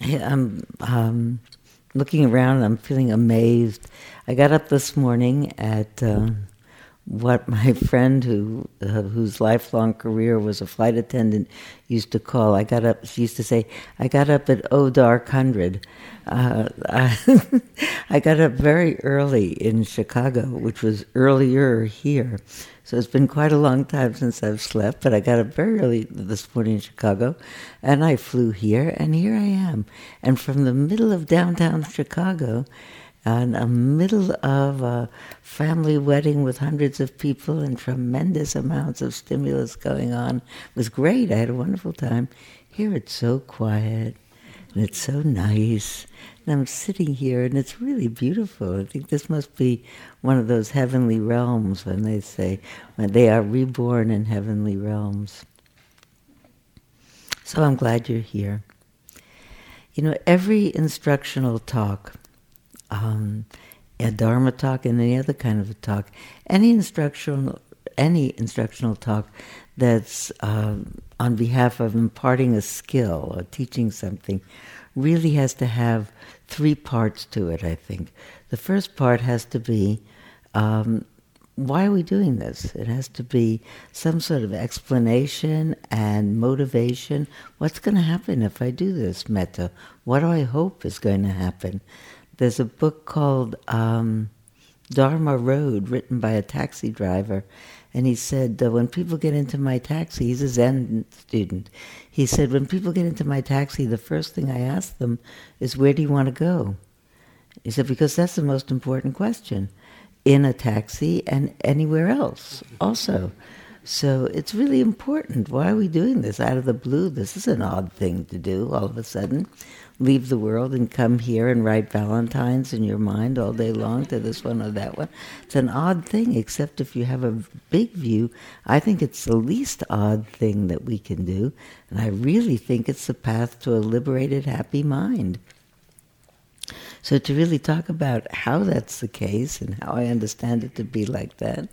I'm um, looking around. I'm feeling amazed. I got up this morning at uh, what my friend, who uh, whose lifelong career was a flight attendant, used to call. I got up. She used to say, "I got up at oh dark hundred." Uh, I, I got up very early in Chicago, which was earlier here. So it's been quite a long time since I've slept, but I got up very early this morning in Chicago, and I flew here, and here I am. And from the middle of downtown Chicago, and a middle of a family wedding with hundreds of people and tremendous amounts of stimulus going on. It was great. I had a wonderful time. Here it's so quiet and it's so nice. And I'm sitting here, and it's really beautiful. I think this must be one of those heavenly realms when they say when they are reborn in heavenly realms. So I'm glad you're here. You know, every instructional talk, um, a Dharma talk, and any other kind of a talk, any instructional any instructional talk that's um, on behalf of imparting a skill or teaching something really has to have three parts to it, I think. The first part has to be um, why are we doing this? It has to be some sort of explanation and motivation. What's going to happen if I do this metta? What do I hope is going to happen? There's a book called um, Dharma Road, written by a taxi driver, and he said, uh, when people get into my taxi, he's a Zen student. He said, when people get into my taxi, the first thing I ask them is, where do you want to go? He said, because that's the most important question in a taxi and anywhere else also. So it's really important. Why are we doing this out of the blue? This is an odd thing to do all of a sudden leave the world and come here and write Valentines in your mind all day long to this one or that one. It's an odd thing, except if you have a big view. I think it's the least odd thing that we can do, and I really think it's the path to a liberated, happy mind. So to really talk about how that's the case and how I understand it to be like that,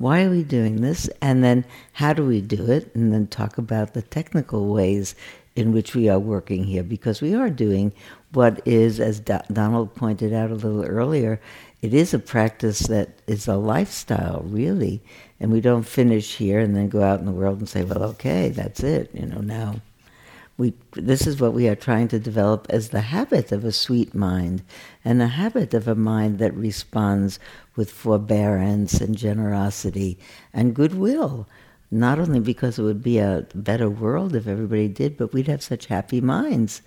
why are we doing this, and then how do we do it, and then talk about the technical ways in which we are working here because we are doing what is, as Do- Donald pointed out a little earlier, it is a practice that is a lifestyle, really. And we don't finish here and then go out in the world and say, well, okay, that's it, you know, now. We, this is what we are trying to develop as the habit of a sweet mind and the habit of a mind that responds with forbearance and generosity and goodwill not only because it would be a better world if everybody did, but we'd have such happy minds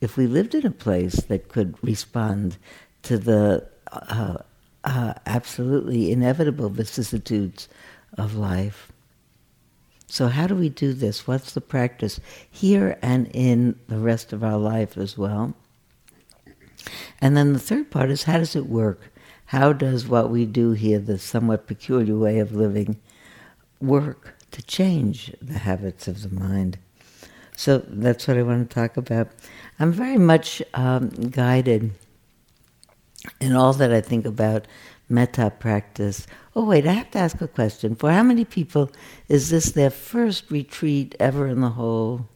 if we lived in a place that could respond to the uh, uh, absolutely inevitable vicissitudes of life. So, how do we do this? What's the practice here and in the rest of our life as well? And then the third part is how does it work? How does what we do here, the somewhat peculiar way of living, work? to change the habits of the mind. So that's what I want to talk about. I'm very much um, guided in all that I think about metta practice. Oh, wait, I have to ask a question. For how many people is this their first retreat ever in the whole?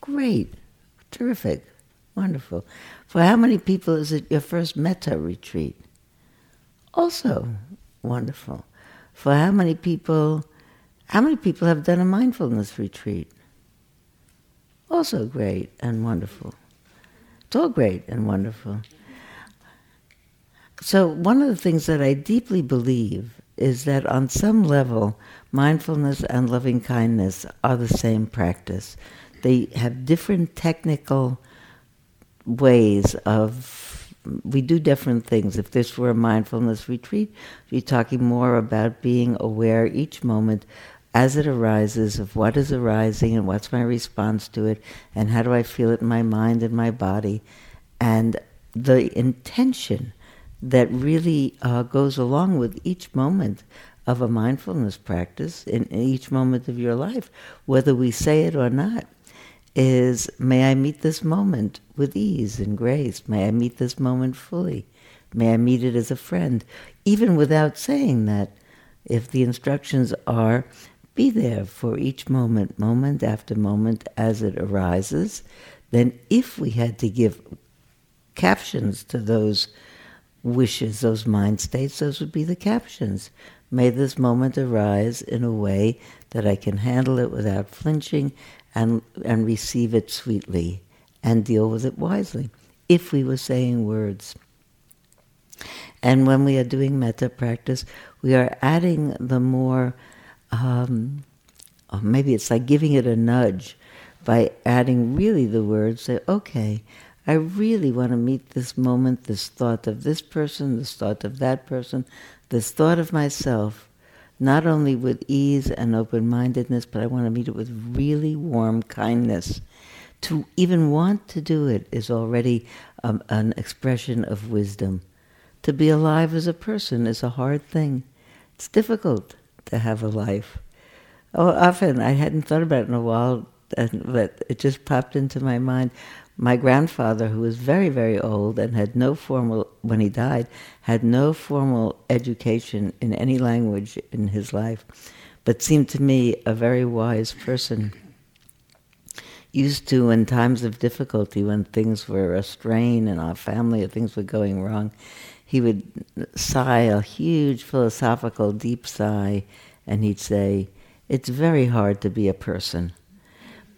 Great, terrific, wonderful. For how many people is it your first metta retreat? Also wonderful. For how many people how many people have done a mindfulness retreat? Also great and wonderful. It's all great and wonderful. So, one of the things that I deeply believe is that on some level, mindfulness and loving kindness are the same practice. They have different technical ways of we do different things. If this were a mindfulness retreat, we'd be talking more about being aware each moment as it arises of what is arising and what's my response to it and how do I feel it in my mind and my body and the intention that really uh, goes along with each moment of a mindfulness practice in each moment of your life, whether we say it or not, is may I meet this moment with ease and grace. May I meet this moment fully. May I meet it as a friend, even without saying that. If the instructions are be there for each moment, moment after moment as it arises. then if we had to give captions to those wishes, those mind states, those would be the captions. May this moment arise in a way that I can handle it without flinching and, and receive it sweetly and deal with it wisely, if we were saying words. And when we are doing metta practice, we are adding the more, um, or maybe it's like giving it a nudge by adding really the words, say, okay, I really want to meet this moment, this thought of this person, this thought of that person, this thought of myself, not only with ease and open mindedness, but I want to meet it with really warm kindness. To even want to do it is already um, an expression of wisdom. To be alive as a person is a hard thing. It's difficult to have a life. Oh, often I hadn't thought about it in a while, but it just popped into my mind my grandfather, who was very, very old and had no formal, when he died, had no formal education in any language in his life, but seemed to me a very wise person. Used to, in times of difficulty, when things were a strain in our family or things were going wrong, he would sigh a huge philosophical, deep sigh, and he'd say, It's very hard to be a person.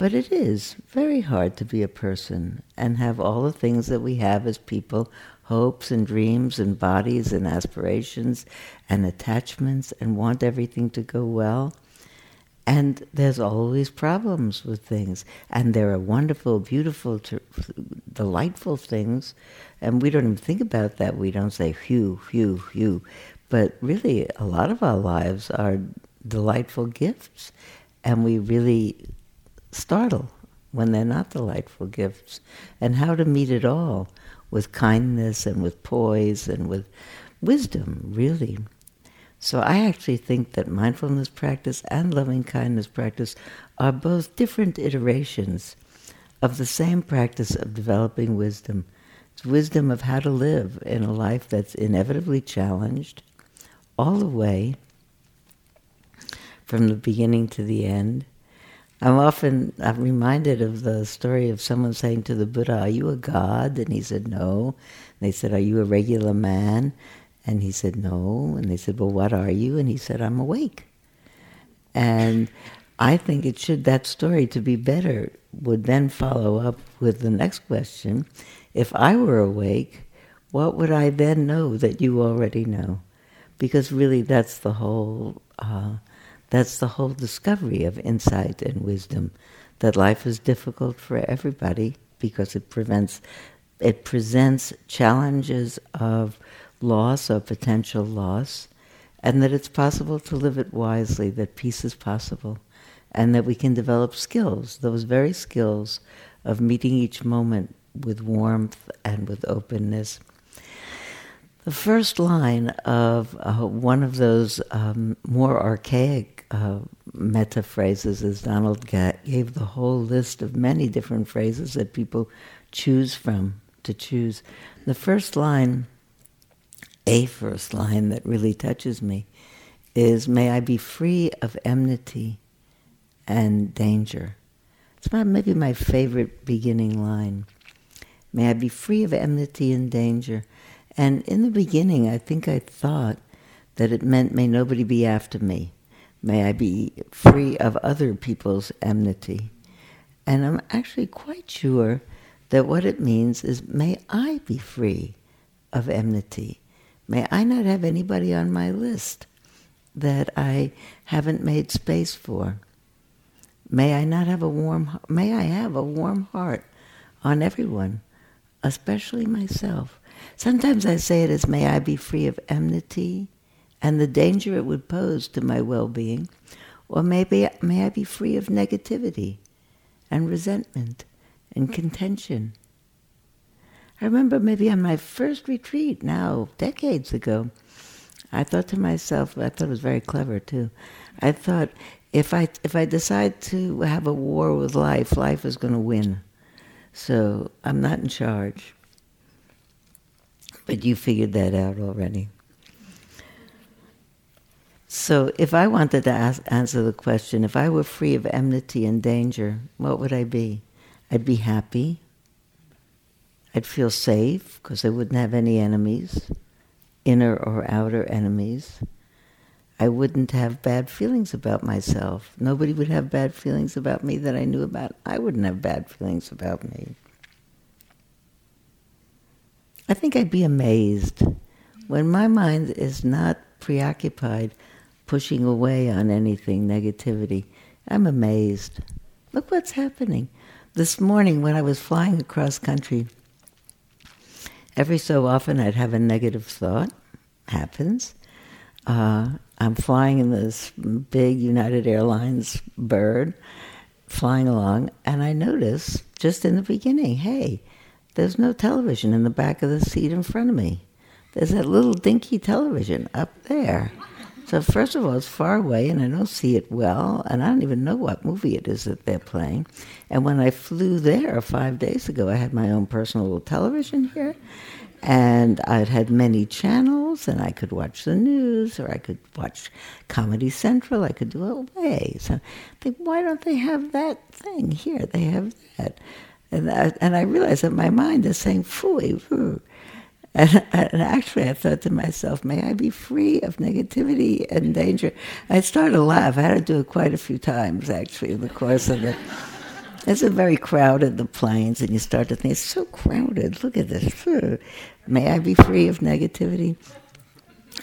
But it is very hard to be a person and have all the things that we have as people hopes and dreams and bodies and aspirations and attachments and want everything to go well. And there's always problems with things. And there are wonderful, beautiful, delightful things. And we don't even think about that. We don't say, phew, phew, phew. But really, a lot of our lives are delightful gifts. And we really startle when they're not delightful gifts, and how to meet it all with kindness and with poise and with wisdom, really. So I actually think that mindfulness practice and loving kindness practice are both different iterations of the same practice of developing wisdom. It's wisdom of how to live in a life that's inevitably challenged all the way from the beginning to the end I'm often I'm reminded of the story of someone saying to the Buddha, "Are you a god?" And he said, "No." And they said, "Are you a regular man?" And he said, "No." And they said, "Well, what are you?" And he said, "I'm awake." And I think it should that story to be better would then follow up with the next question: If I were awake, what would I then know that you already know? Because really, that's the whole. Uh, that's the whole discovery of insight and wisdom, that life is difficult for everybody because it prevents, it presents challenges of loss or potential loss, and that it's possible to live it wisely, that peace is possible, and that we can develop skills, those very skills of meeting each moment with warmth and with openness. The first line of uh, one of those um, more archaic uh, metta phrases is Donald gave the whole list of many different phrases that people choose from to choose. The first line, a first line that really touches me, is May I be free of enmity and danger. It's my, maybe my favorite beginning line. May I be free of enmity and danger. And in the beginning, I think I thought that it meant, may nobody be after me. May I be free of other people's enmity. And I'm actually quite sure that what it means is, may I be free of enmity. May I not have anybody on my list that I haven't made space for. May I not have a warm, may I have a warm heart on everyone, especially myself. Sometimes I say it as may I be free of enmity and the danger it would pose to my well-being, or maybe may I be free of negativity and resentment and contention. I remember maybe on my first retreat now, decades ago, I thought to myself, I thought it was very clever too. I thought if I if I decide to have a war with life, life is going to win. So I'm not in charge. But you figured that out already. So, if I wanted to ask, answer the question, if I were free of enmity and danger, what would I be? I'd be happy. I'd feel safe because I wouldn't have any enemies, inner or outer enemies. I wouldn't have bad feelings about myself. Nobody would have bad feelings about me that I knew about. I wouldn't have bad feelings about me. I think I'd be amazed when my mind is not preoccupied pushing away on anything, negativity. I'm amazed. Look what's happening. This morning, when I was flying across country, every so often I'd have a negative thought. Happens. Uh, I'm flying in this big United Airlines bird, flying along, and I notice just in the beginning, hey, there's no television in the back of the seat in front of me. There's that little dinky television up there. So first of all, it's far away, and I don't see it well, and I don't even know what movie it is that they're playing. And when I flew there five days ago, I had my own personal little television here, and I'd had many channels, and I could watch the news, or I could watch Comedy Central. I could do it away. So, I why don't they have that thing here? They have that, and I, and I realized that my mind is saying, "Fooey, foo." And, and, actually, I thought to myself, may I be free of negativity and danger? I started to laugh. I had to do it quite a few times, actually, in the course of it. It's a very crowded, the planes, and you start to think, it's so crowded. Look at this. May I be free of negativity?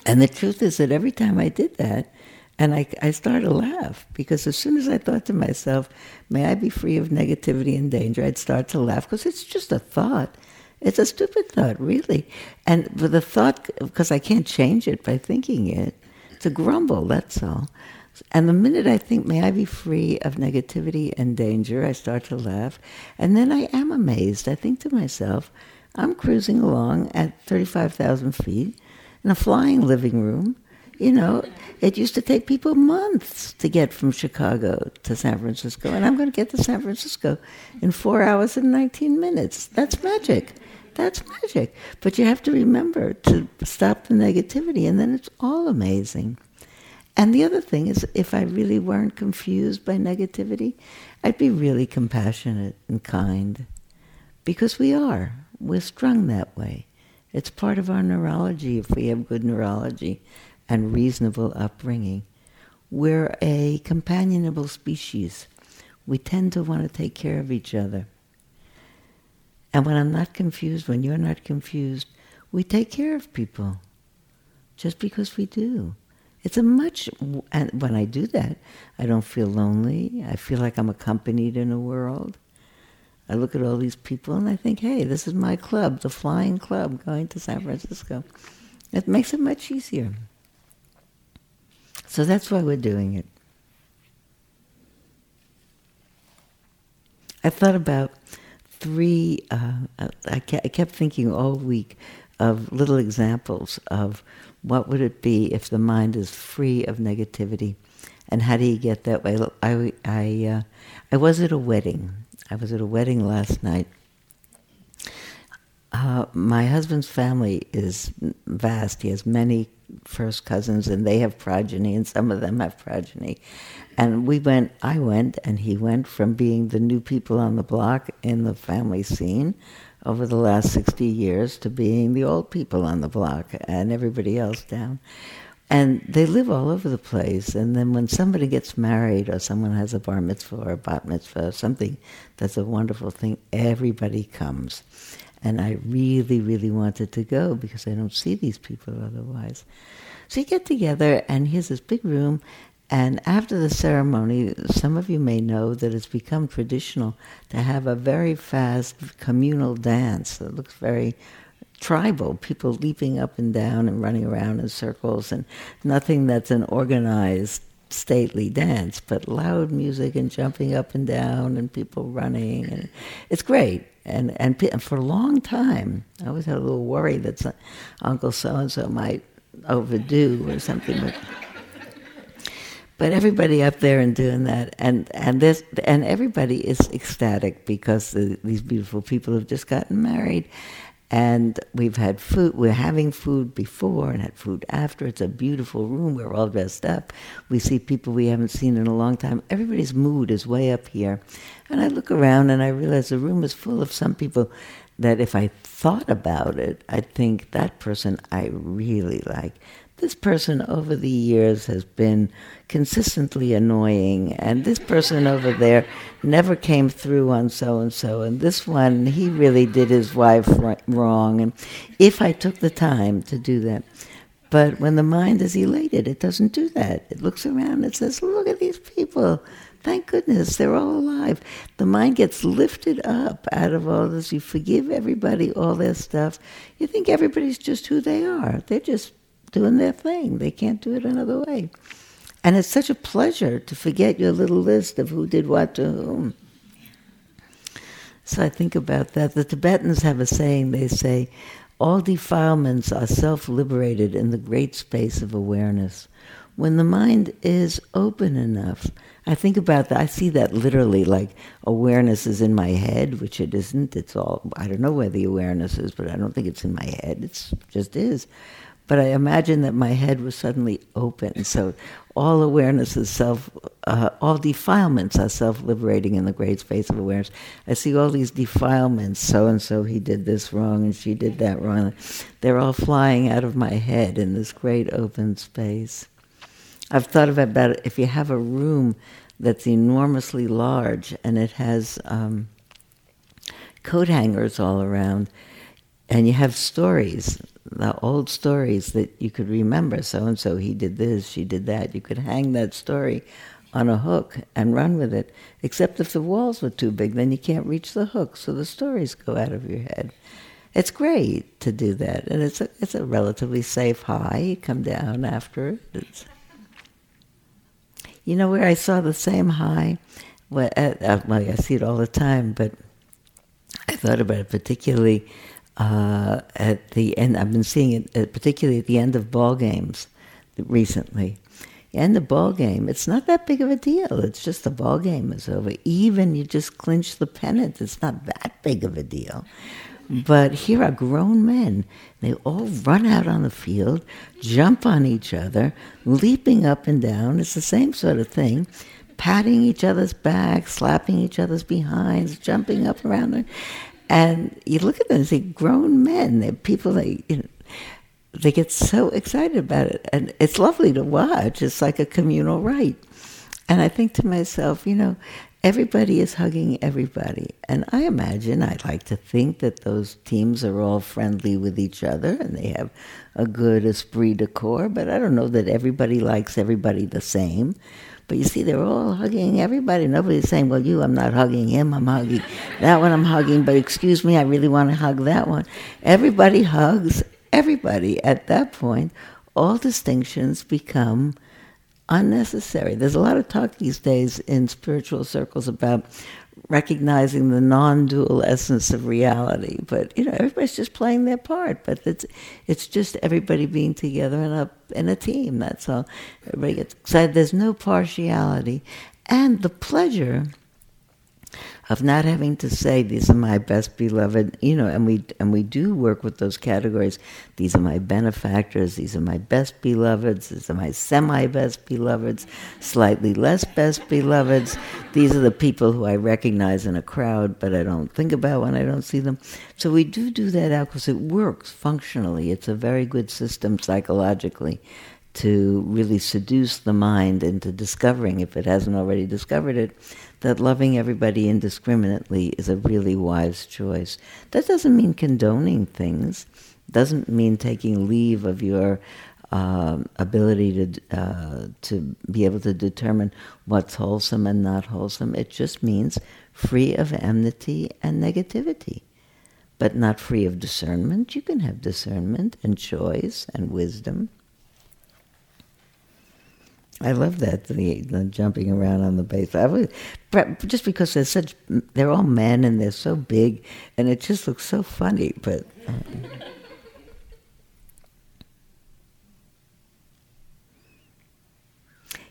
And the truth is that every time I did that, and I, I started to laugh because as soon as I thought to myself, may I be free of negativity and danger, I'd start to laugh because it's just a thought. It's a stupid thought, really. And with the thought, because I can't change it by thinking it, it's a grumble, that's all. And the minute I think, may I be free of negativity and danger, I start to laugh. And then I am amazed. I think to myself, I'm cruising along at 35,000 feet in a flying living room. You know, it used to take people months to get from Chicago to San Francisco, and I'm going to get to San Francisco in four hours and 19 minutes. That's magic. That's magic. But you have to remember to stop the negativity, and then it's all amazing. And the other thing is, if I really weren't confused by negativity, I'd be really compassionate and kind. Because we are. We're strung that way. It's part of our neurology if we have good neurology and reasonable upbringing. We're a companionable species. We tend to want to take care of each other. And when I'm not confused, when you're not confused, we take care of people just because we do. It's a much, and when I do that, I don't feel lonely. I feel like I'm accompanied in a world. I look at all these people and I think, hey, this is my club, the Flying Club, going to San Francisco. It makes it much easier. So that's why we're doing it. I thought about three, uh, I, kept thinking all week of little examples of what would it be if the mind is free of negativity and how do you get that way? I, I, uh, I was at a wedding. I was at a wedding last night. Uh, my husband's family is vast. He has many first cousins, and they have progeny, and some of them have progeny. And we went, I went, and he went from being the new people on the block in the family scene over the last 60 years to being the old people on the block and everybody else down. And they live all over the place. And then when somebody gets married or someone has a bar mitzvah or a bat mitzvah or something that's a wonderful thing, everybody comes. And I really, really wanted to go because I don't see these people otherwise. So you get together, and here's this big room. And after the ceremony, some of you may know that it's become traditional to have a very fast communal dance that looks very tribal, people leaping up and down and running around in circles, and nothing that's an organized stately dance, but loud music and jumping up and down and people running, and it's great. And and, for a long time, I always had a little worry that Uncle so and so might overdo or something. But, but everybody up there and doing that, and and this, and everybody is ecstatic because the, these beautiful people have just gotten married, And we've had food, we're having food before and had food after. It's a beautiful room. We're all dressed up. We see people we haven't seen in a long time. Everybody's mood is way up here. And I look around and I realize the room is full of some people that if I thought about it, I'd think that person I really like this person over the years has been consistently annoying, and this person over there never came through on so and so, and this one, he really did his wife wrong. And if I took the time to do that, but when the mind is elated, it doesn't do that. It looks around and says, Look at these people. Thank goodness they're all alive. The mind gets lifted up out of all this. You forgive everybody all their stuff. You think everybody's just who they are. They're just doing their thing. They can't do it another way. And it's such a pleasure to forget your little list of who did what to whom. So I think about that. The Tibetans have a saying, they say, all defilements are self liberated in the great space of awareness. When the mind is open enough, I think about that. I see that literally, like awareness is in my head, which it isn't. It's all, I don't know where the awareness is, but I don't think it's in my head. It just is. But I imagine that my head was suddenly open. So all awareness is self, uh, all defilements are self liberating in the great space of awareness. I see all these defilements, so and so he did this wrong and she did that wrong. They're all flying out of my head in this great open space. I've thought about it, if you have a room that's enormously large and it has um, coat hangers all around, and you have stories the old stories that you could remember. So and so, he did this, she did that. You could hang that story on a hook and run with it. Except if the walls were too big, then you can't reach the hook, so the stories go out of your head. It's great to do that, and it's a, it's a relatively safe high. You come down after it. It's, you know where I saw the same high? Well, uh, well, I see it all the time, but I thought about it particularly uh, at the end. I've been seeing it uh, particularly at the end of ball games recently. End of ball game, it's not that big of a deal. It's just the ball game is over. Even you just clinch the pennant, it's not that big of a deal. But here are grown men. They all run out on the field, jump on each other, leaping up and down. It's the same sort of thing. Patting each other's backs, slapping each other's behinds, jumping up around. And you look at them and see grown men, they're people they you know, they get so excited about it. And it's lovely to watch. It's like a communal rite. And I think to myself, you know, everybody is hugging everybody. And I imagine, I'd like to think that those teams are all friendly with each other and they have a good esprit de corps, but I don't know that everybody likes everybody the same. But you see, they're all hugging everybody. Nobody's saying, well, you, I'm not hugging him, I'm hugging that one, I'm hugging, but excuse me, I really want to hug that one. Everybody hugs everybody. At that point, all distinctions become unnecessary. There's a lot of talk these days in spiritual circles about recognizing the non-dual essence of reality. But you know, everybody's just playing their part. But it's it's just everybody being together in a in a team. That's all. Everybody gets excited. There's no partiality, and the pleasure of not having to say these are my best beloved you know and we and we do work with those categories. These are my benefactors these are my best beloveds these are my semi best beloveds slightly less best beloveds. These are the people who I recognize in a crowd but I don't think about when I don't see them. So we do do that out because it works functionally. It's a very good system psychologically to really seduce the mind into discovering, if it hasn't already discovered it, that loving everybody indiscriminately is a really wise choice. That doesn't mean condoning things, doesn't mean taking leave of your uh, ability to uh, to be able to determine what's wholesome and not wholesome. It just means free of enmity and negativity, but not free of discernment. You can have discernment and choice and wisdom. I love that the, the, jumping around on the base. I was, just because they're such, they're all men and they're so big, and it just looks so funny. But um,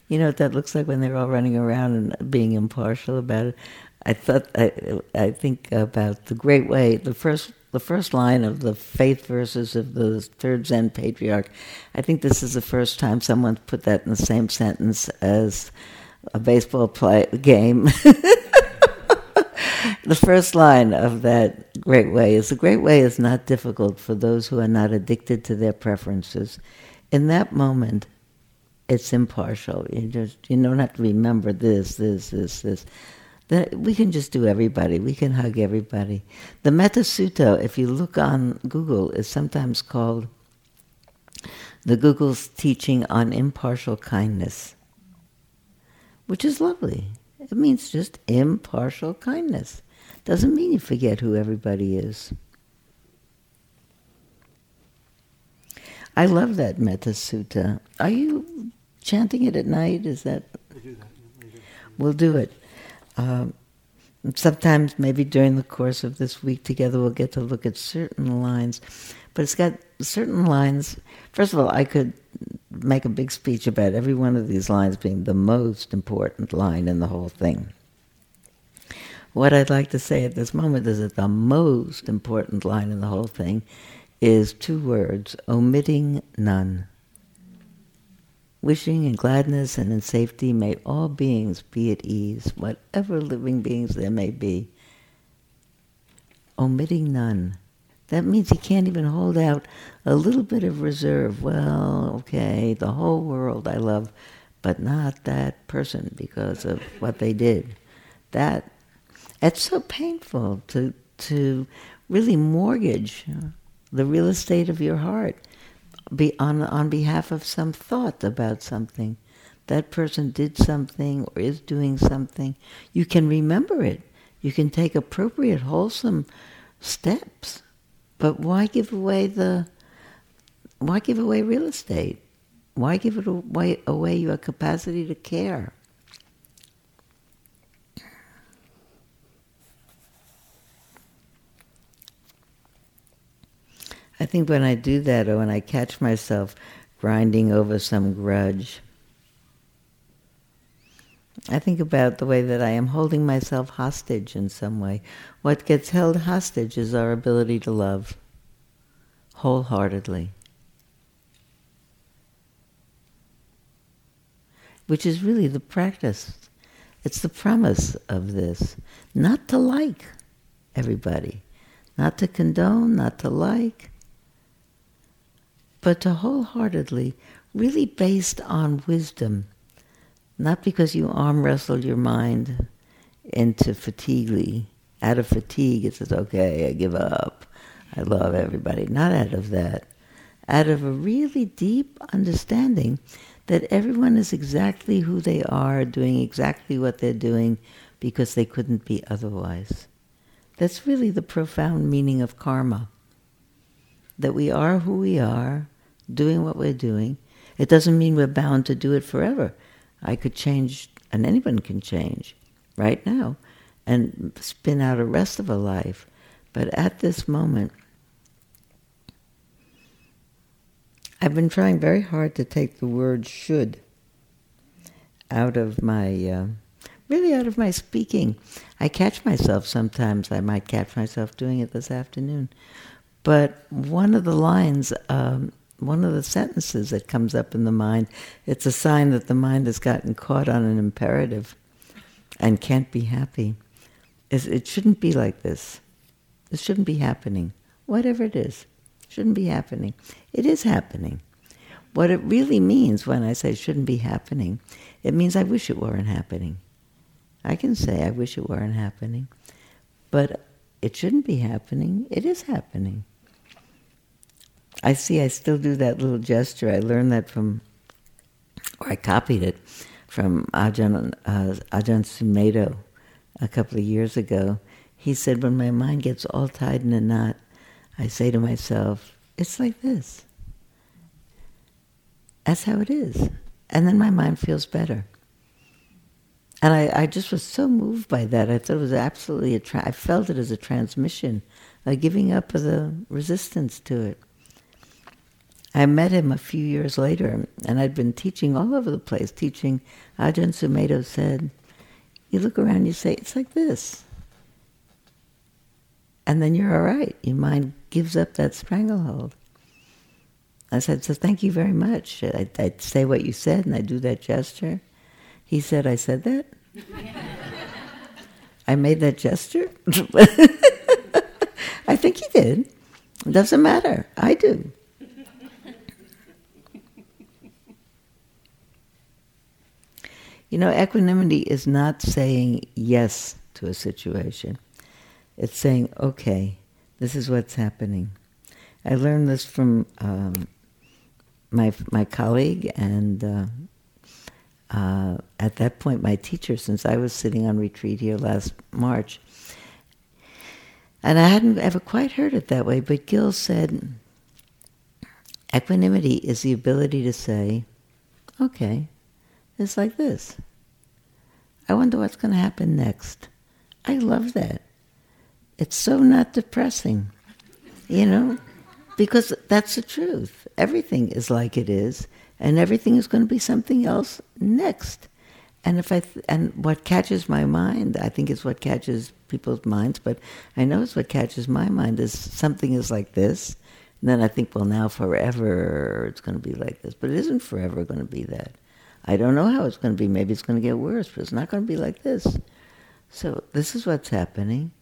you know what that looks like when they're all running around and being impartial about it. I thought I, I think about the great way. The first the first line of the faith verses of the third Zen patriarch. I think this is the first time someone put that in the same sentence as a baseball play game. the first line of that great way is the great way is not difficult for those who are not addicted to their preferences. In that moment, it's impartial. You just you don't have to remember this, this, this, this. That we can just do everybody. We can hug everybody. The Metta Sutta, if you look on Google, is sometimes called the Google's teaching on impartial kindness, which is lovely. It means just impartial kindness. Doesn't mean you forget who everybody is. I love that Metta Sutta. Are you chanting it at night? Is that? We do that. We do. We'll do it. Um, sometimes, maybe during the course of this week together, we'll get to look at certain lines. But it's got certain lines. First of all, I could make a big speech about every one of these lines being the most important line in the whole thing. What I'd like to say at this moment is that the most important line in the whole thing is two words omitting none. Wishing in gladness and in safety may all beings be at ease, whatever living beings there may be. Omitting none. That means he can't even hold out a little bit of reserve. Well, okay, the whole world I love, but not that person because of what they did. That it's so painful to to really mortgage the real estate of your heart be on on behalf of some thought about something. That person did something or is doing something. You can remember it. You can take appropriate, wholesome steps. But why give away the why give away real estate? Why give it away, away your capacity to care? I think when I do that, or when I catch myself grinding over some grudge, I think about the way that I am holding myself hostage in some way. What gets held hostage is our ability to love wholeheartedly, which is really the practice. It's the premise of this. Not to like everybody, not to condone, not to like, but to wholeheartedly, really based on wisdom, not because you arm wrestle your mind into fatigue. Out of fatigue, it says, okay, I give up. I love everybody. Not out of that. Out of a really deep understanding that everyone is exactly who they are, doing exactly what they're doing because they couldn't be otherwise. That's really the profound meaning of karma. That we are who we are, doing what we're doing. It doesn't mean we're bound to do it forever. I could change, and anyone can change right now and spin out a rest of a life. But at this moment, I've been trying very hard to take the word should out of my, uh, really out of my speaking. I catch myself sometimes, I might catch myself doing it this afternoon. But one of the lines um, one of the sentences that comes up in the mind, it's a sign that the mind has gotten caught on an imperative and can't be happy. Is it shouldn't be like this. It shouldn't be happening. Whatever it is, it shouldn't be happening. It is happening. What it really means when I say shouldn't be happening, it means I wish it weren't happening. I can say I wish it weren't happening, but it shouldn't be happening. It is happening. I see I still do that little gesture. I learned that from, or I copied it from Ajahn, uh, Ajahn Sumedho a couple of years ago. He said, when my mind gets all tied in a knot, I say to myself, it's like this. That's how it is. And then my mind feels better. And I, I just was so moved by that. I thought it was absolutely a, tra- I felt it as a transmission, a giving up of the resistance to it. I met him a few years later, and I'd been teaching all over the place, teaching. Ajahn Sumedho said, you look around, you say, it's like this. And then you're all right. Your mind gives up that stranglehold. I said, so thank you very much. I, I'd say what you said and I do that gesture. He said, I said that? I made that gesture? I think he did. It doesn't matter. I do. You know, equanimity is not saying yes to a situation. It's saying, okay, this is what's happening. I learned this from um, my my colleague and uh, uh, at that point my teacher, since I was sitting on retreat here last March, and I hadn't ever quite heard it that way. But Gil said, equanimity is the ability to say, okay, it's like this. I wonder what's going to happen next. I love that. It's so not depressing, you know, because that's the truth. Everything is like it is, and everything is going to be something else next. And if I th- and what catches my mind, I think is what catches people's minds, but I know it's what catches my mind is something is like this, and then I think, well, now forever it's going to be like this, but it isn't forever going to be that. I don't know how it's going to be. Maybe it's going to get worse, but it's not going to be like this. So this is what's happening.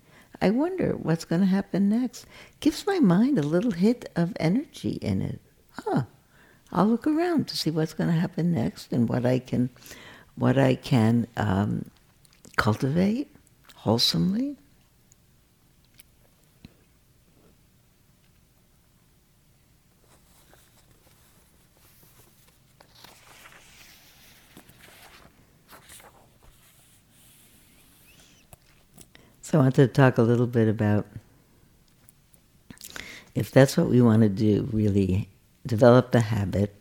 I wonder what's going to happen next. Gives my mind a little hit of energy in it. Huh. I'll look around to see what's going to happen next and what I can, what I can um, cultivate wholesomely. I wanted to talk a little bit about if that's what we want to do, really develop the habit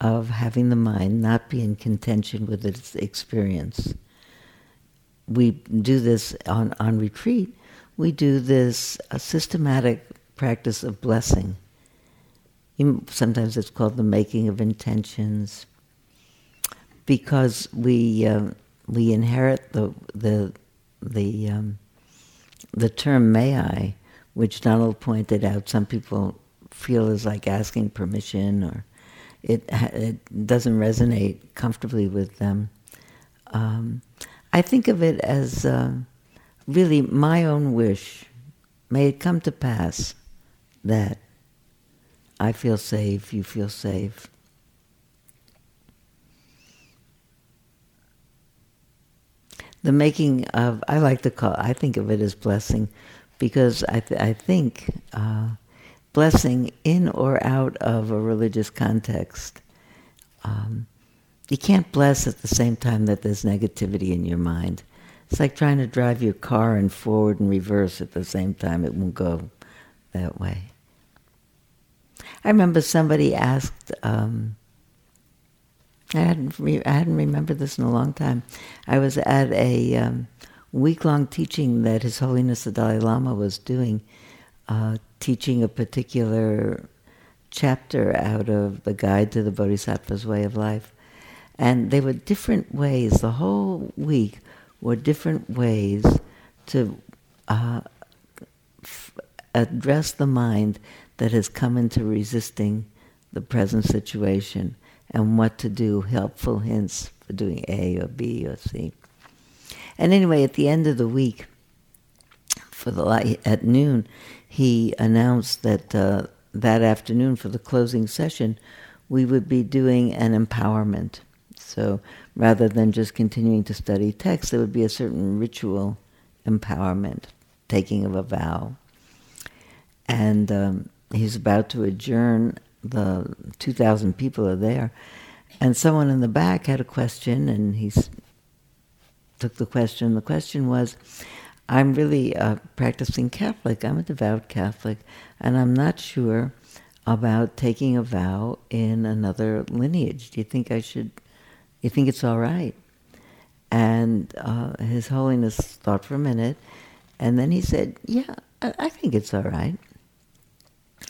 of having the mind not be in contention with its experience. We do this on, on retreat. We do this a systematic practice of blessing. Sometimes it's called the making of intentions, because we uh, we inherit the the the um, the term "may I," which Donald pointed out, some people feel is like asking permission, or it it doesn't resonate comfortably with them. Um, I think of it as uh, really my own wish. May it come to pass that I feel safe, you feel safe. The making of I like to call I think of it as blessing because I th- I think uh, blessing in or out of a religious context. Um, you can't bless at the same time that there's negativity in your mind. It's like trying to drive your car in forward and reverse at the same time. It won't go that way. I remember somebody asked. Um, I hadn't re- I hadn't remembered this in a long time. I was at a um, week long teaching that His Holiness the Dalai Lama was doing, uh, teaching a particular chapter out of the Guide to the Bodhisattva's Way of Life, and they were different ways. The whole week were different ways to uh, f- address the mind that has come into resisting the present situation and what to do, helpful hints for doing A or B or C. And anyway, at the end of the week, for the at noon, he announced that uh, that afternoon for the closing session, we would be doing an empowerment. So rather than just continuing to study text, there would be a certain ritual empowerment, taking of a vow. And um, he's about to adjourn the 2,000 people are there. And someone in the back had a question, and he took the question. The question was, I'm really a practicing Catholic. I'm a devout Catholic, and I'm not sure about taking a vow in another lineage. Do you think I should? You think it's all right? And uh, His Holiness thought for a minute, and then he said, "Yeah, I, I think it's all right."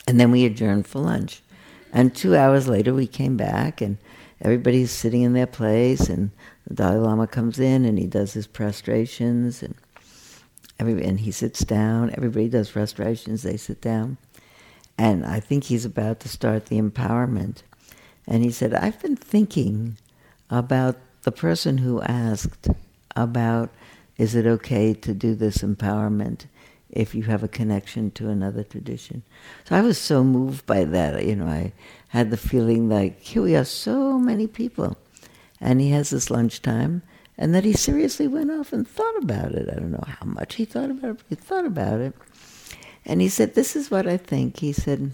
And then we adjourned for lunch. And two hours later, we came back, and everybody's sitting in their place, and the Dalai Lama comes in and he does his prostrations, and every, and he sits down. Everybody does prostrations; they sit down, and I think he's about to start the empowerment. And he said, "I've been thinking about the person who asked about." Is it okay to do this empowerment? If you have a connection to another tradition. So I was so moved by that. You know, I had the feeling like here we are, so many people, and he has this lunchtime, and that he seriously went off and thought about it. I don't know how much he thought about it, but he thought about it, and he said, "This is what I think." He said,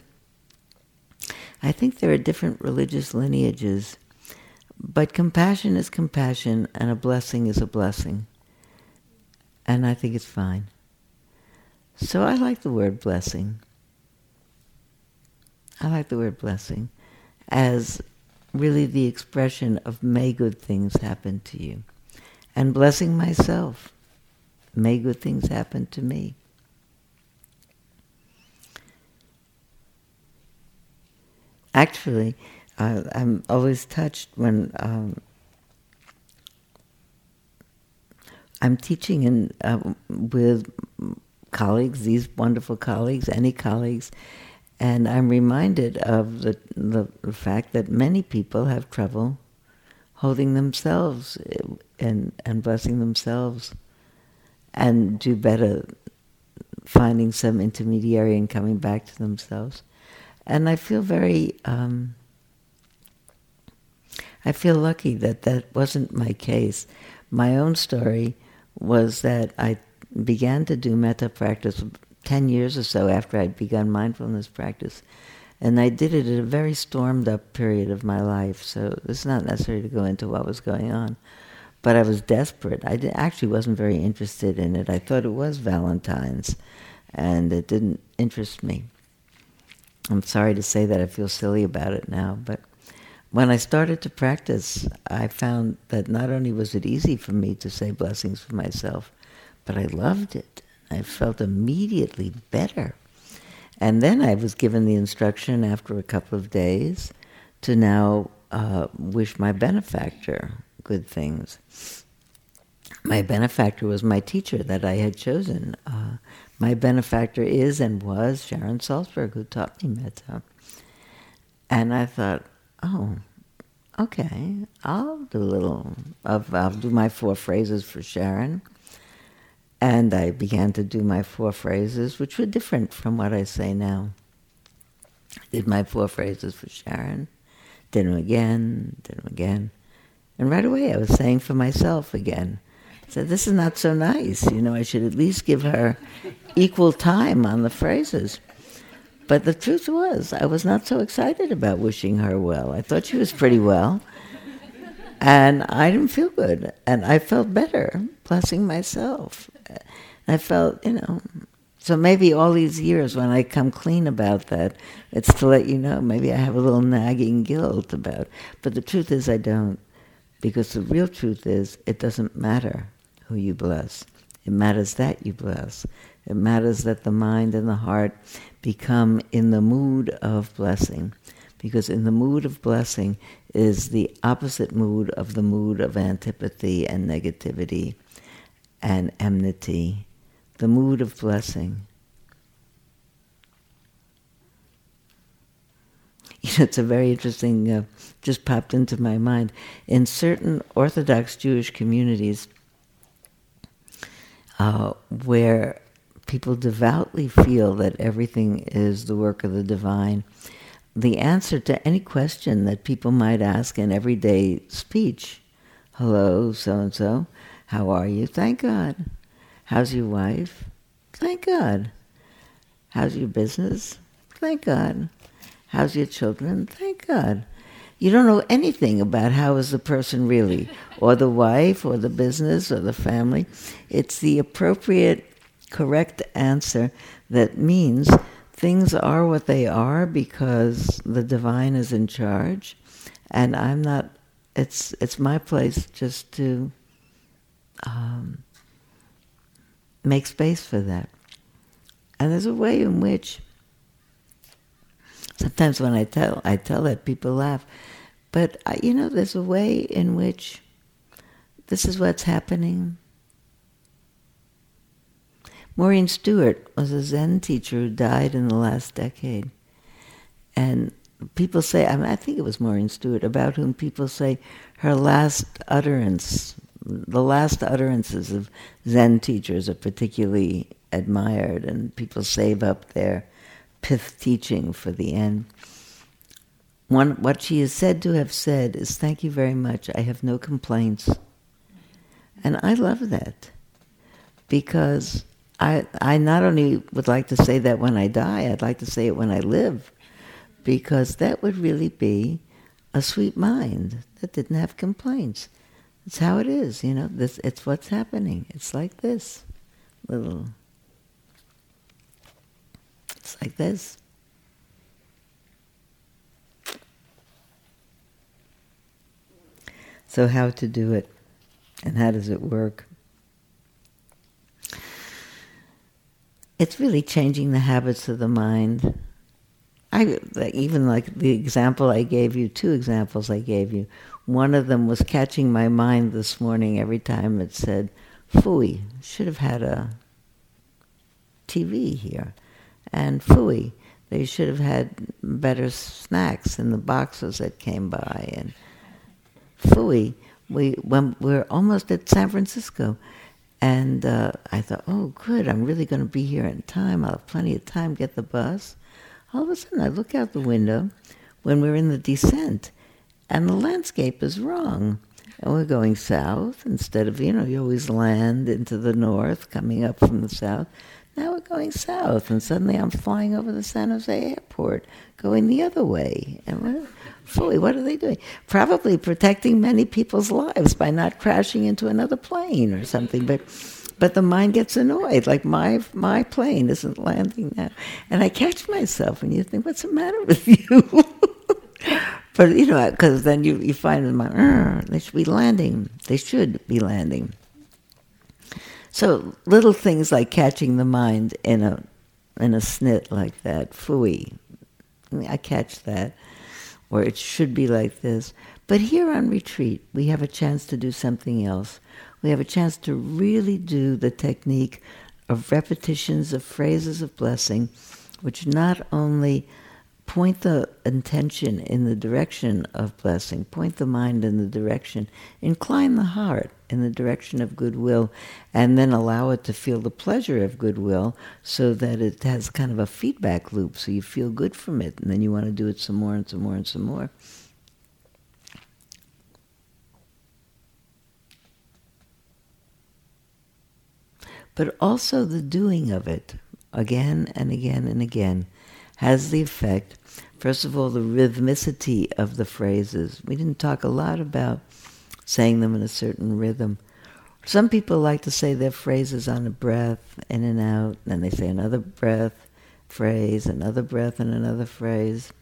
"I think there are different religious lineages." But compassion is compassion, and a blessing is a blessing. And I think it's fine. So I like the word blessing. I like the word blessing as really the expression of may good things happen to you. And blessing myself. May good things happen to me. Actually, uh, I'm always touched when um, I'm teaching in, uh, with colleagues, these wonderful colleagues, any colleagues, and I'm reminded of the, the, fact that many people have trouble holding themselves and, and blessing themselves and do better finding some intermediary and coming back to themselves. And I feel very, um, I feel lucky that that wasn't my case. My own story was that I began to do metta practice 10 years or so after I'd begun mindfulness practice. And I did it at a very stormed up period of my life, so it's not necessary to go into what was going on. But I was desperate. I actually wasn't very interested in it. I thought it was Valentine's, and it didn't interest me. I'm sorry to say that I feel silly about it now, but when I started to practice, I found that not only was it easy for me to say blessings for myself, but I loved it. I felt immediately better. And then I was given the instruction after a couple of days to now uh, wish my benefactor good things. My benefactor was my teacher that I had chosen. Uh, my benefactor is and was Sharon Salzberg, who taught me metta. And I thought, oh, okay, I'll do a little. Of, I'll do my four phrases for Sharon. And I began to do my four phrases, which were different from what I say now. Did my four phrases for Sharon, did them again, did them again. And right away I was saying for myself again. I said, this is not so nice. You know, I should at least give her equal time on the phrases. But the truth was, I was not so excited about wishing her well. I thought she was pretty well. And I didn't feel good. And I felt better blessing myself. I felt, you know, so maybe all these years when I come clean about that, it's to let you know maybe I have a little nagging guilt about. It. But the truth is I don't. Because the real truth is it doesn't matter who you bless. It matters that you bless. It matters that the mind and the heart become in the mood of blessing. Because in the mood of blessing is the opposite mood of the mood of antipathy and negativity and enmity, the mood of blessing. You know, it's a very interesting, uh, just popped into my mind. In certain Orthodox Jewish communities, uh, where people devoutly feel that everything is the work of the divine, the answer to any question that people might ask in everyday speech, hello, so and so, how are you? Thank God. How's your wife? Thank God. How's your business? Thank God. How's your children? Thank God. You don't know anything about how is the person really, or the wife, or the business, or the family. It's the appropriate, correct answer that means things are what they are because the divine is in charge, and I'm not. It's it's my place just to um, make space for that. And there's a way in which sometimes when I tell I tell that people laugh But, uh, you know, there's a way in which this is what's happening. Maureen Stuart was a Zen teacher who died in the last decade. And people say, I, mean, I think it was Maureen Stuart, about whom people say her last utterance, the last utterances of Zen teachers are particularly admired, and people save up their pith teaching for the end. One, what she is said to have said is, Thank you very much, I have no complaints. And I love that because I, I not only would like to say that when I die, I'd like to say it when I live because that would really be a sweet mind that didn't have complaints. It's how it is, you know. This it's what's happening. It's like this, little. It's like this. So how to do it, and how does it work? It's really changing the habits of the mind I even like the example I gave you, two examples I gave you. One of them was catching my mind this morning every time it said, "Fooey, should have had a TV here," and "Fooey, they should have had better snacks in the boxes that came by," and "Fooey, we when we're almost at San Francisco." And uh, I thought, oh, good, I'm really going to be here in time. I'll have plenty of time get the bus all of a sudden I look out the window when we're in the descent and the landscape is wrong. And we're going south instead of, you know, you always land into the north coming up from the south. Now we're going south, and suddenly I'm flying over the San Jose airport, going the other way. And we're, fully, what are they doing? Probably protecting many people's lives by not crashing into another plane or something. But but the mind gets annoyed, like my my plane isn't landing now, and I catch myself, and you think, what's the matter with you? but you know, because then you you find them, like, they should be landing. They should be landing. So little things like catching the mind in a in a snit like that, fooey. I catch that, or it should be like this. But here on retreat, we have a chance to do something else we have a chance to really do the technique of repetitions of phrases of blessing, which not only point the intention in the direction of blessing, point the mind in the direction, incline the heart in the direction of goodwill, and then allow it to feel the pleasure of goodwill so that it has kind of a feedback loop so you feel good from it, and then you want to do it some more and some more and some more. But also the doing of it again and again and again has the effect, first of all, the rhythmicity of the phrases. We didn't talk a lot about saying them in a certain rhythm. Some people like to say their phrases on a breath, in and out, and then they say another breath, phrase, another breath, and another phrase.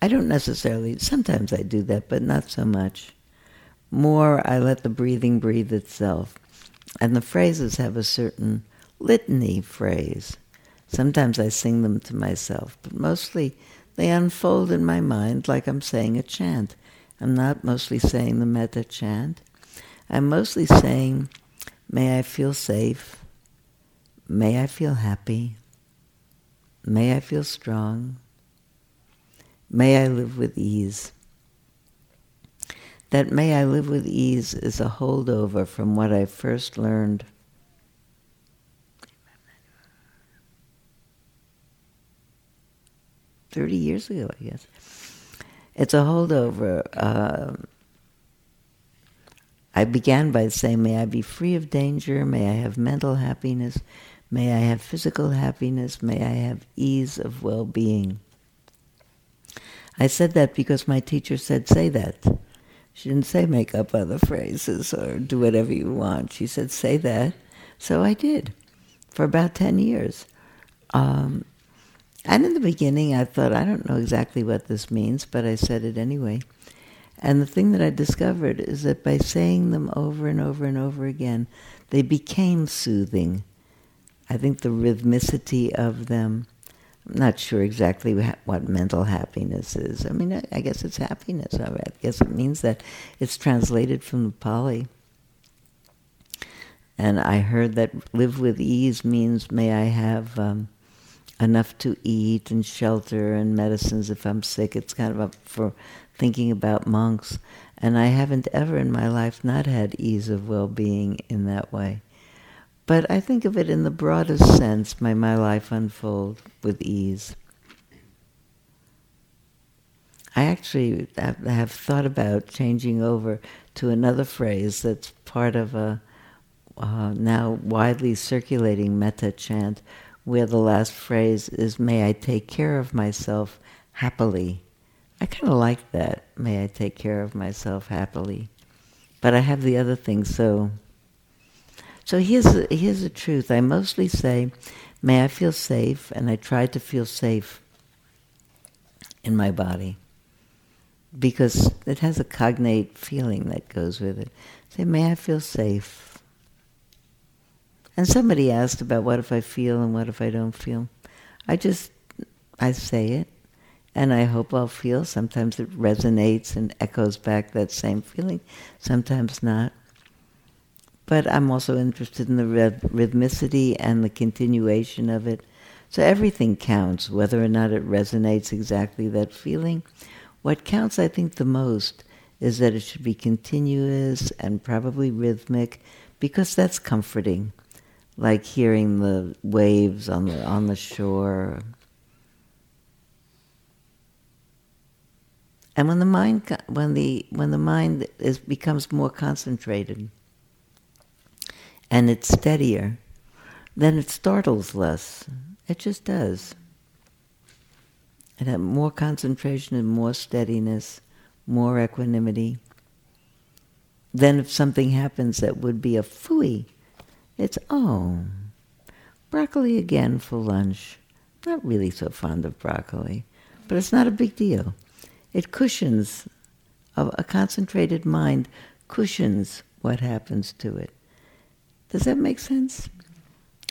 I don't necessarily, sometimes I do that, but not so much. More, I let the breathing breathe itself. And the phrases have a certain litany phrase. Sometimes I sing them to myself, but mostly they unfold in my mind like I'm saying a chant. I'm not mostly saying the metta chant. I'm mostly saying, may I feel safe, may I feel happy, may I feel strong, may I live with ease. That may I live with ease is a holdover from what I first learned. Thirty years ago, I guess. It's a holdover. Uh, I began by saying, May I be free of danger, may I have mental happiness, may I have physical happiness, may I have ease of well being. I said that because my teacher said, Say that. She didn't say make up other phrases or do whatever you want. She said, say that. So I did for about 10 years. Um, and in the beginning, I thought, I don't know exactly what this means, but I said it anyway. And the thing that I discovered is that by saying them over and over and over again, they became soothing. I think the rhythmicity of them, Not sure exactly what mental happiness is. I mean, I guess it's happiness. I guess it means that it's translated from the Pali. And I heard that live with ease means may I have um, enough to eat and shelter and medicines if I'm sick. It's kind of up for thinking about monks. And I haven't ever in my life not had ease of well being in that way. But I think of it in the broadest sense, may my life unfold with ease. I actually have thought about changing over to another phrase that's part of a uh, now widely circulating metta chant, where the last phrase is, May I take care of myself happily. I kind of like that, May I take care of myself happily. But I have the other thing, so so here's the, here's the truth. I mostly say, may I feel safe, and I try to feel safe in my body because it has a cognate feeling that goes with it. Say, may I feel safe. And somebody asked about what if I feel and what if I don't feel. I just, I say it, and I hope I'll feel. Sometimes it resonates and echoes back that same feeling, sometimes not. But I'm also interested in the rhythmicity and the continuation of it. So everything counts, whether or not it resonates exactly that feeling. What counts, I think, the most is that it should be continuous and probably rhythmic because that's comforting, like hearing the waves on the, on the shore. And when the mind, when the, when the mind is, becomes more concentrated, and it's steadier, then it startles less. It just does. It has more concentration and more steadiness, more equanimity. Then if something happens that would be a fooey, it's, oh, broccoli again for lunch. Not really so fond of broccoli, but it's not a big deal. It cushions, a, a concentrated mind cushions what happens to it. Does that make sense?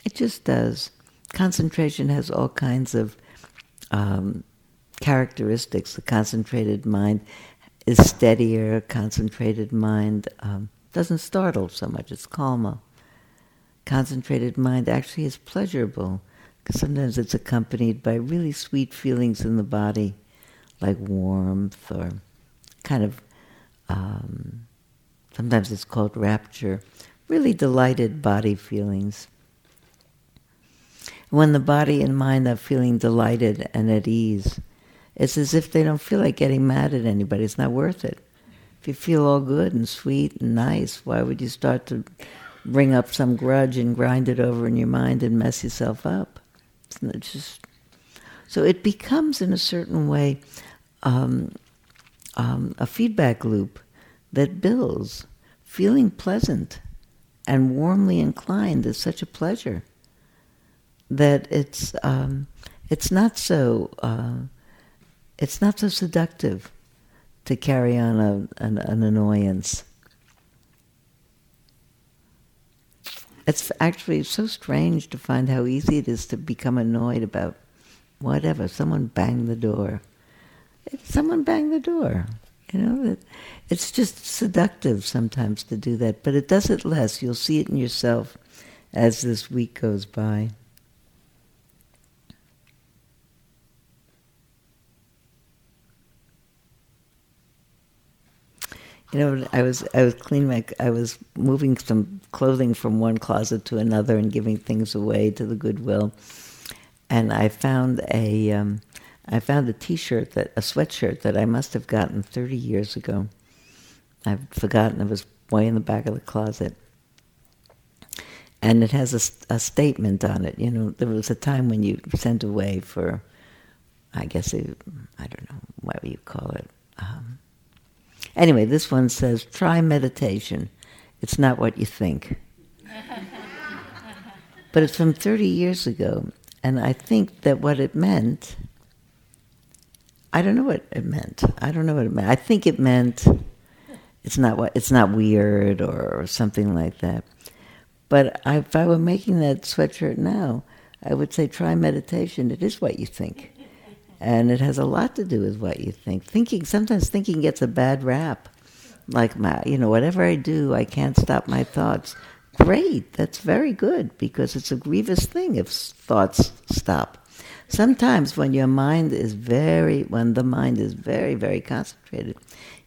It just does. Concentration has all kinds of um, characteristics. The concentrated mind is steadier, concentrated mind um, doesn't startle so much, it's calmer. Concentrated mind actually is pleasurable because sometimes it's accompanied by really sweet feelings in the body, like warmth or kind of, um, sometimes it's called rapture really delighted body feelings. When the body and mind are feeling delighted and at ease, it's as if they don't feel like getting mad at anybody. It's not worth it. If you feel all good and sweet and nice, why would you start to bring up some grudge and grind it over in your mind and mess yourself up? It's just so it becomes, in a certain way, um, um, a feedback loop that builds. Feeling pleasant and warmly inclined is such a pleasure that it's um, it's not so uh, it's not so seductive to carry on a, an, an annoyance. It's actually so strange to find how easy it is to become annoyed about whatever. Someone banged the door. Someone banged the door. You know, it's just seductive sometimes to do that, but it does it less. You'll see it in yourself as this week goes by. You know, I was I was cleaning my I was moving some clothing from one closet to another and giving things away to the Goodwill, and I found a um, I found a T-shirt that a sweatshirt that I must have gotten 30 years ago. I've forgotten it was way in the back of the closet, and it has a, a statement on it. You know, there was a time when you sent away for, I guess it, I don't know what you call it. Um, anyway, this one says, "Try meditation. It's not what you think." but it's from 30 years ago, and I think that what it meant I don't know what it meant. I don't know what it meant. I think it meant it's not what it's not weird or, something like that. But I, if I were making that sweatshirt now, I would say try meditation. It is what you think. And it has a lot to do with what you think. Thinking, sometimes thinking gets a bad rap. Like, my, you know, whatever I do, I can't stop my thoughts. Great, that's very good because it's a grievous thing if thoughts stop. Sometimes when your mind is very, when the mind is very, very concentrated,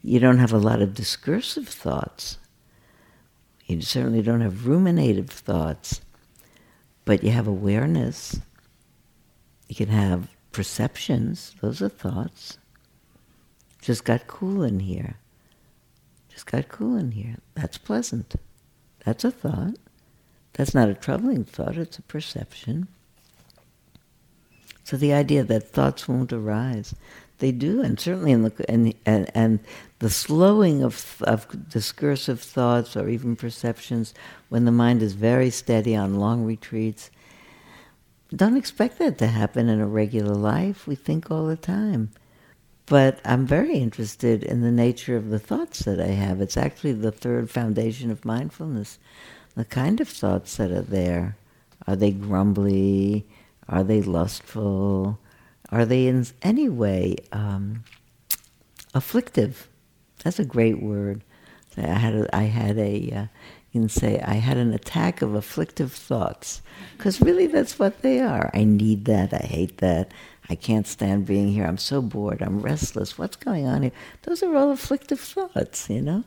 you don't have a lot of discursive thoughts. You certainly don't have ruminative thoughts, but you have awareness. You can have perceptions, those are thoughts. Just got cool in here. Just got cool in here. That's pleasant. That's a thought. That's not a troubling thought, it's a perception. So the idea that thoughts won't arise, they do, and certainly in the and and, and the slowing of of discursive thoughts or even perceptions when the mind is very steady on long retreats. Don't expect that to happen in a regular life. We think all the time. But I'm very interested in the nature of the thoughts that I have. It's actually the third foundation of mindfulness. The kind of thoughts that are there. Are they grumbly? Are they lustful? Are they in any way um, afflictive? That's a great word. I had a, I had a uh, you can say I had an attack of afflictive thoughts because really that's what they are. I need that. I hate that. I can't stand being here. I'm so bored. I'm restless. What's going on here? Those are all afflictive thoughts, you know.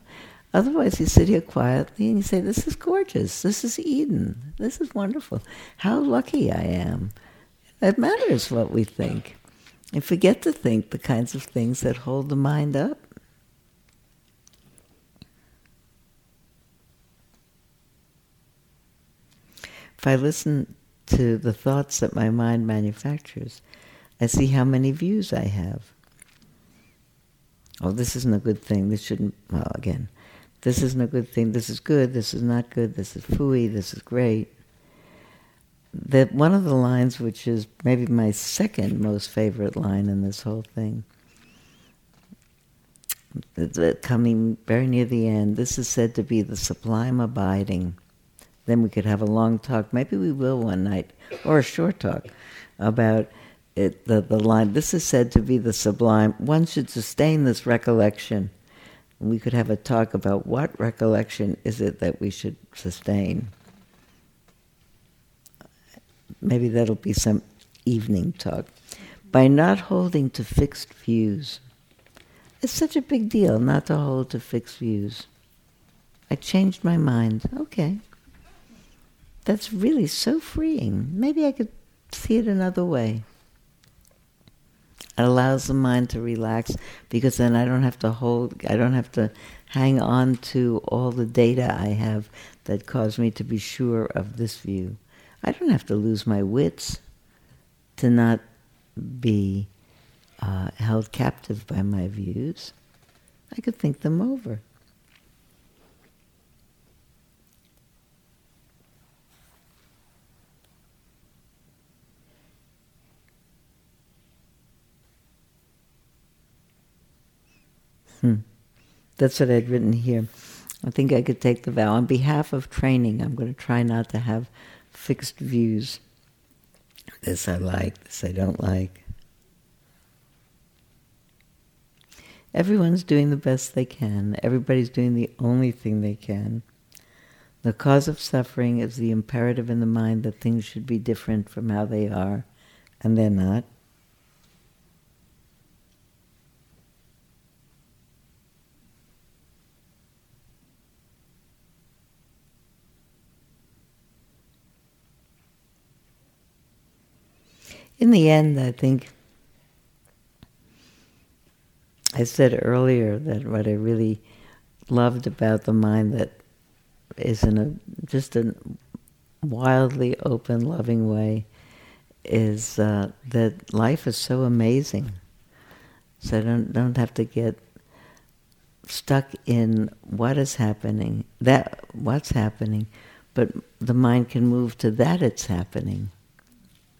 Otherwise, you sit here quietly and you say, "This is gorgeous. This is Eden. This is wonderful. How lucky I am." It matters what we think. And forget to think the kinds of things that hold the mind up. If I listen to the thoughts that my mind manufactures, I see how many views I have. Oh, this isn't a good thing. This shouldn't, well, again, this isn't a good thing. This is good. This is not good. This is fooey. This is great that one of the lines, which is maybe my second most favorite line in this whole thing, coming very near the end, this is said to be the sublime abiding. Then we could have a long talk, maybe we will one night, or a short talk about it, the, the line. This is said to be the sublime. One should sustain this recollection. We could have a talk about what recollection is it that we should sustain maybe that'll be some evening talk, by not holding to fixed views. It's such a big deal not to hold to fixed views. I changed my mind. Okay. That's really so freeing. Maybe I could see it another way. It allows the mind to relax because then I don't have to hold, I don't have to hang on to all the data I have that cause me to be sure of this view. I don't have to lose my wits to not be uh, held captive by my views. I could think them over. Hmm. That's what I'd written here. I think I could take the vow. On behalf of training, I'm going to try not to have fixed views. This I like, this I don't like. Everyone's doing the best they can. Everybody's doing the only thing they can. The cause of suffering is the imperative in the mind that things should be different from how they are, and they're not. In the end, I think I said earlier that what I really loved about the mind that is in a just a wildly open, loving way is uh, that life is so amazing. So I don't don't have to get stuck in what is happening, that what's happening, but the mind can move to that it's happening,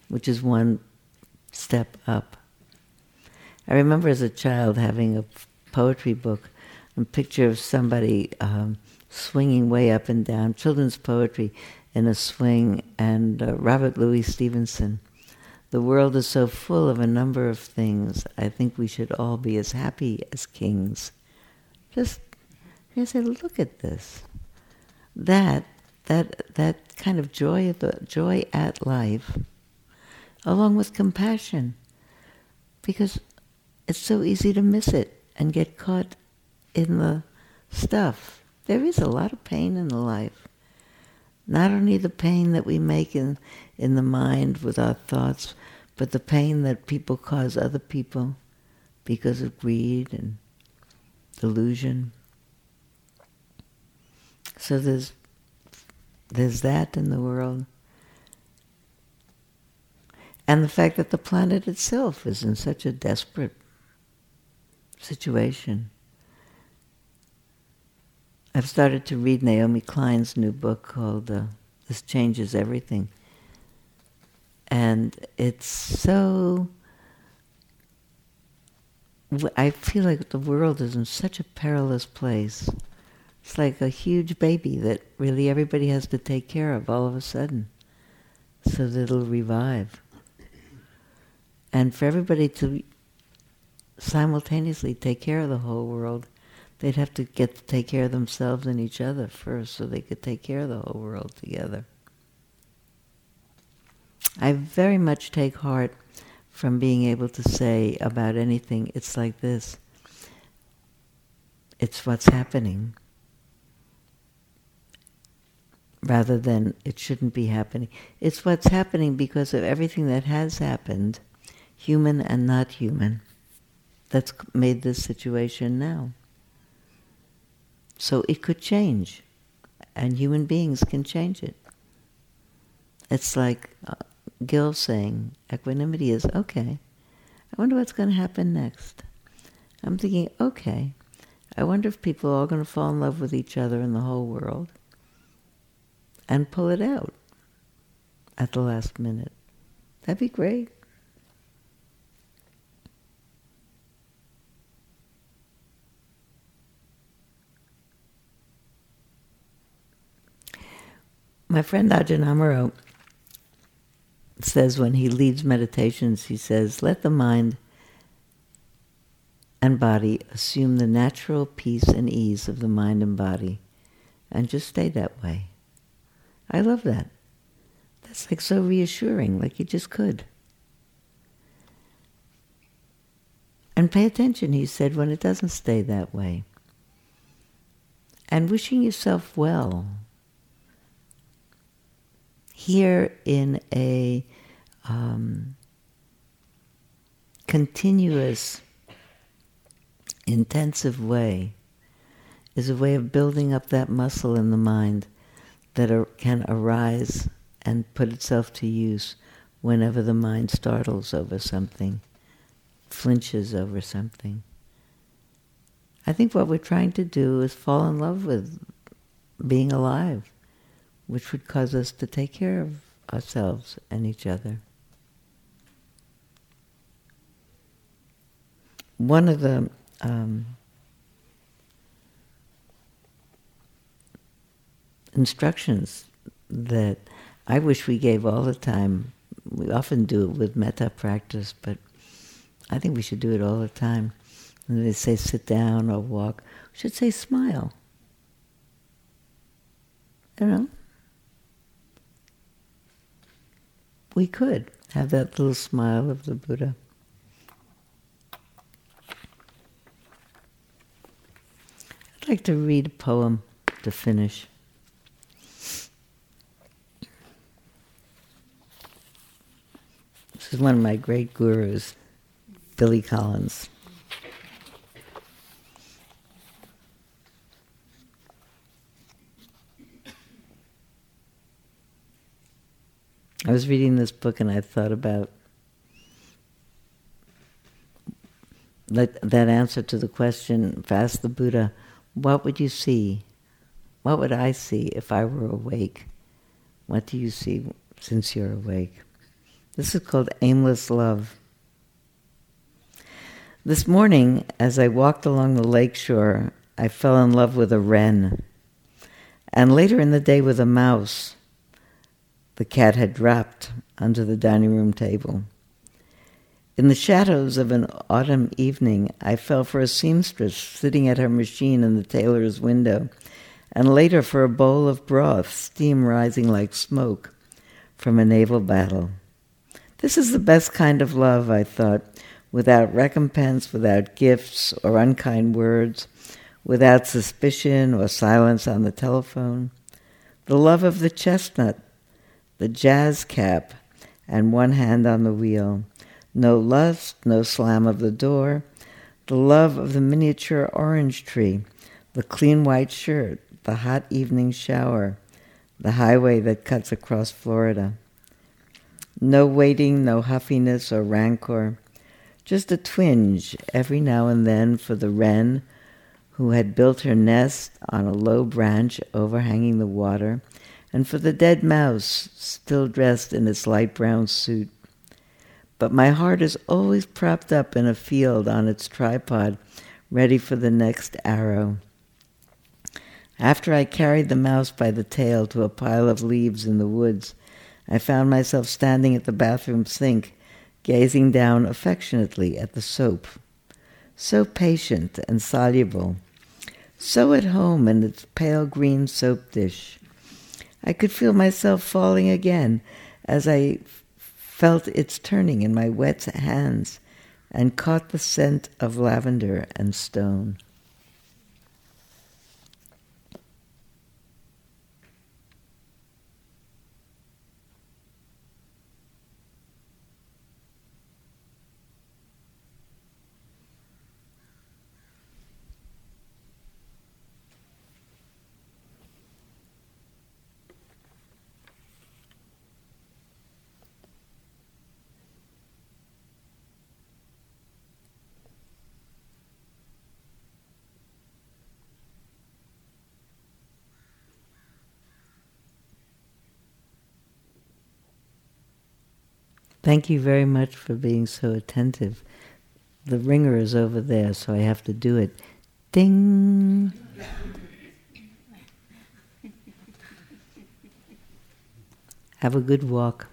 which is one step up. I remember as a child having a poetry book, a picture of somebody um, swinging way up and down, children's poetry, in a swing, and uh, Robert Louis Stevenson. The world is so full of a number of things. I think we should all be as happy as kings. Just, you say, look at this. That, that, that kind of joy, the joy at life, along with compassion, because it's so easy to miss it and get caught in the stuff. There is a lot of pain in the life. Not only the pain that we make in, in the mind with our thoughts, but the pain that people cause other people because of greed and delusion. So there's there's that in the world. And the fact that the planet itself is in such a desperate situation. I've started to read Naomi Klein's new book called uh, This Changes Everything. And it's so. I feel like the world is in such a perilous place. It's like a huge baby that really everybody has to take care of all of a sudden so that it'll revive. And for everybody to simultaneously take care of the whole world, they'd have to get to take care of themselves and each other first so they could take care of the whole world together. I very much take heart from being able to say about anything, it's like this. It's what's happening. Rather than it shouldn't be happening. It's what's happening because of everything that has happened, human and not human, that's made this situation now. So it could change, and human beings can change it. It's like uh, Gil saying, equanimity is okay. I wonder what's going to happen next. I'm thinking, okay, I wonder if people are all going to fall in love with each other in the whole world and pull it out at the last minute. That'd be great. My friend Ajahn Amaro says when he leads meditations, he says, let the mind and body assume the natural peace and ease of the mind and body and just stay that way. I love that. That's like so reassuring, like you just could. And pay attention, he said, when it doesn't stay that way. And wishing yourself well. Here in a um, continuous, intensive way is a way of building up that muscle in the mind that can arise and put itself to use whenever the mind startles over something, flinches over something. I think what we're trying to do is fall in love with being alive, which would cause us to take care of ourselves and each other. one of the um, instructions that I wish we gave all the time. We often do it with metta practice, but I think we should do it all the time. When they say sit down or walk, we should say smile. You know? We could have that little smile of the Buddha. I'd like to read a poem to finish. This is one of my great gurus, Billy Collins. Was reading this book and I thought about that, that answer to the question, Ask the Buddha, what would you see? What would I see if I were awake? What do you see since you're awake? This is called aimless love. This morning, as I walked along the lakeshore, I fell in love with a wren, and later in the day with a mouse, The cat had dropped onto the dining room table. In the shadows of an autumn evening, I fell for a seamstress sitting at her machine in the tailor's window, and later for a bowl of broth, steam rising like smoke from a naval battle. This is the best kind of love, I thought, without recompense, without gifts or unkind words, without suspicion or silence on the telephone. The love of the chestnut, the jazz cap, and one hand on the wheel. No lust, no slam of the door, the love of the miniature orange tree, the clean white shirt, the hot evening shower, the highway that cuts across Florida. No waiting, no huffiness or rancor, just a twinge every now and then for the wren who had built her nest on a low branch overhanging the water, and for the dead mouse still dressed in its light brown suit but my heart is always propped up in a field on its tripod, ready for the next arrow. After I carried the mouse by the tail to a pile of leaves in the woods, I found myself standing at the bathroom sink, gazing down affectionately at the soap. So patient and soluble, so at home in its pale green soap dish. I could feel myself falling again as I felt its turning in my wet hands, and caught the scent of lavender and stone. Thank you very much for being so attentive. The ringer is over there, so I have to do it. Ding! Have a good walk.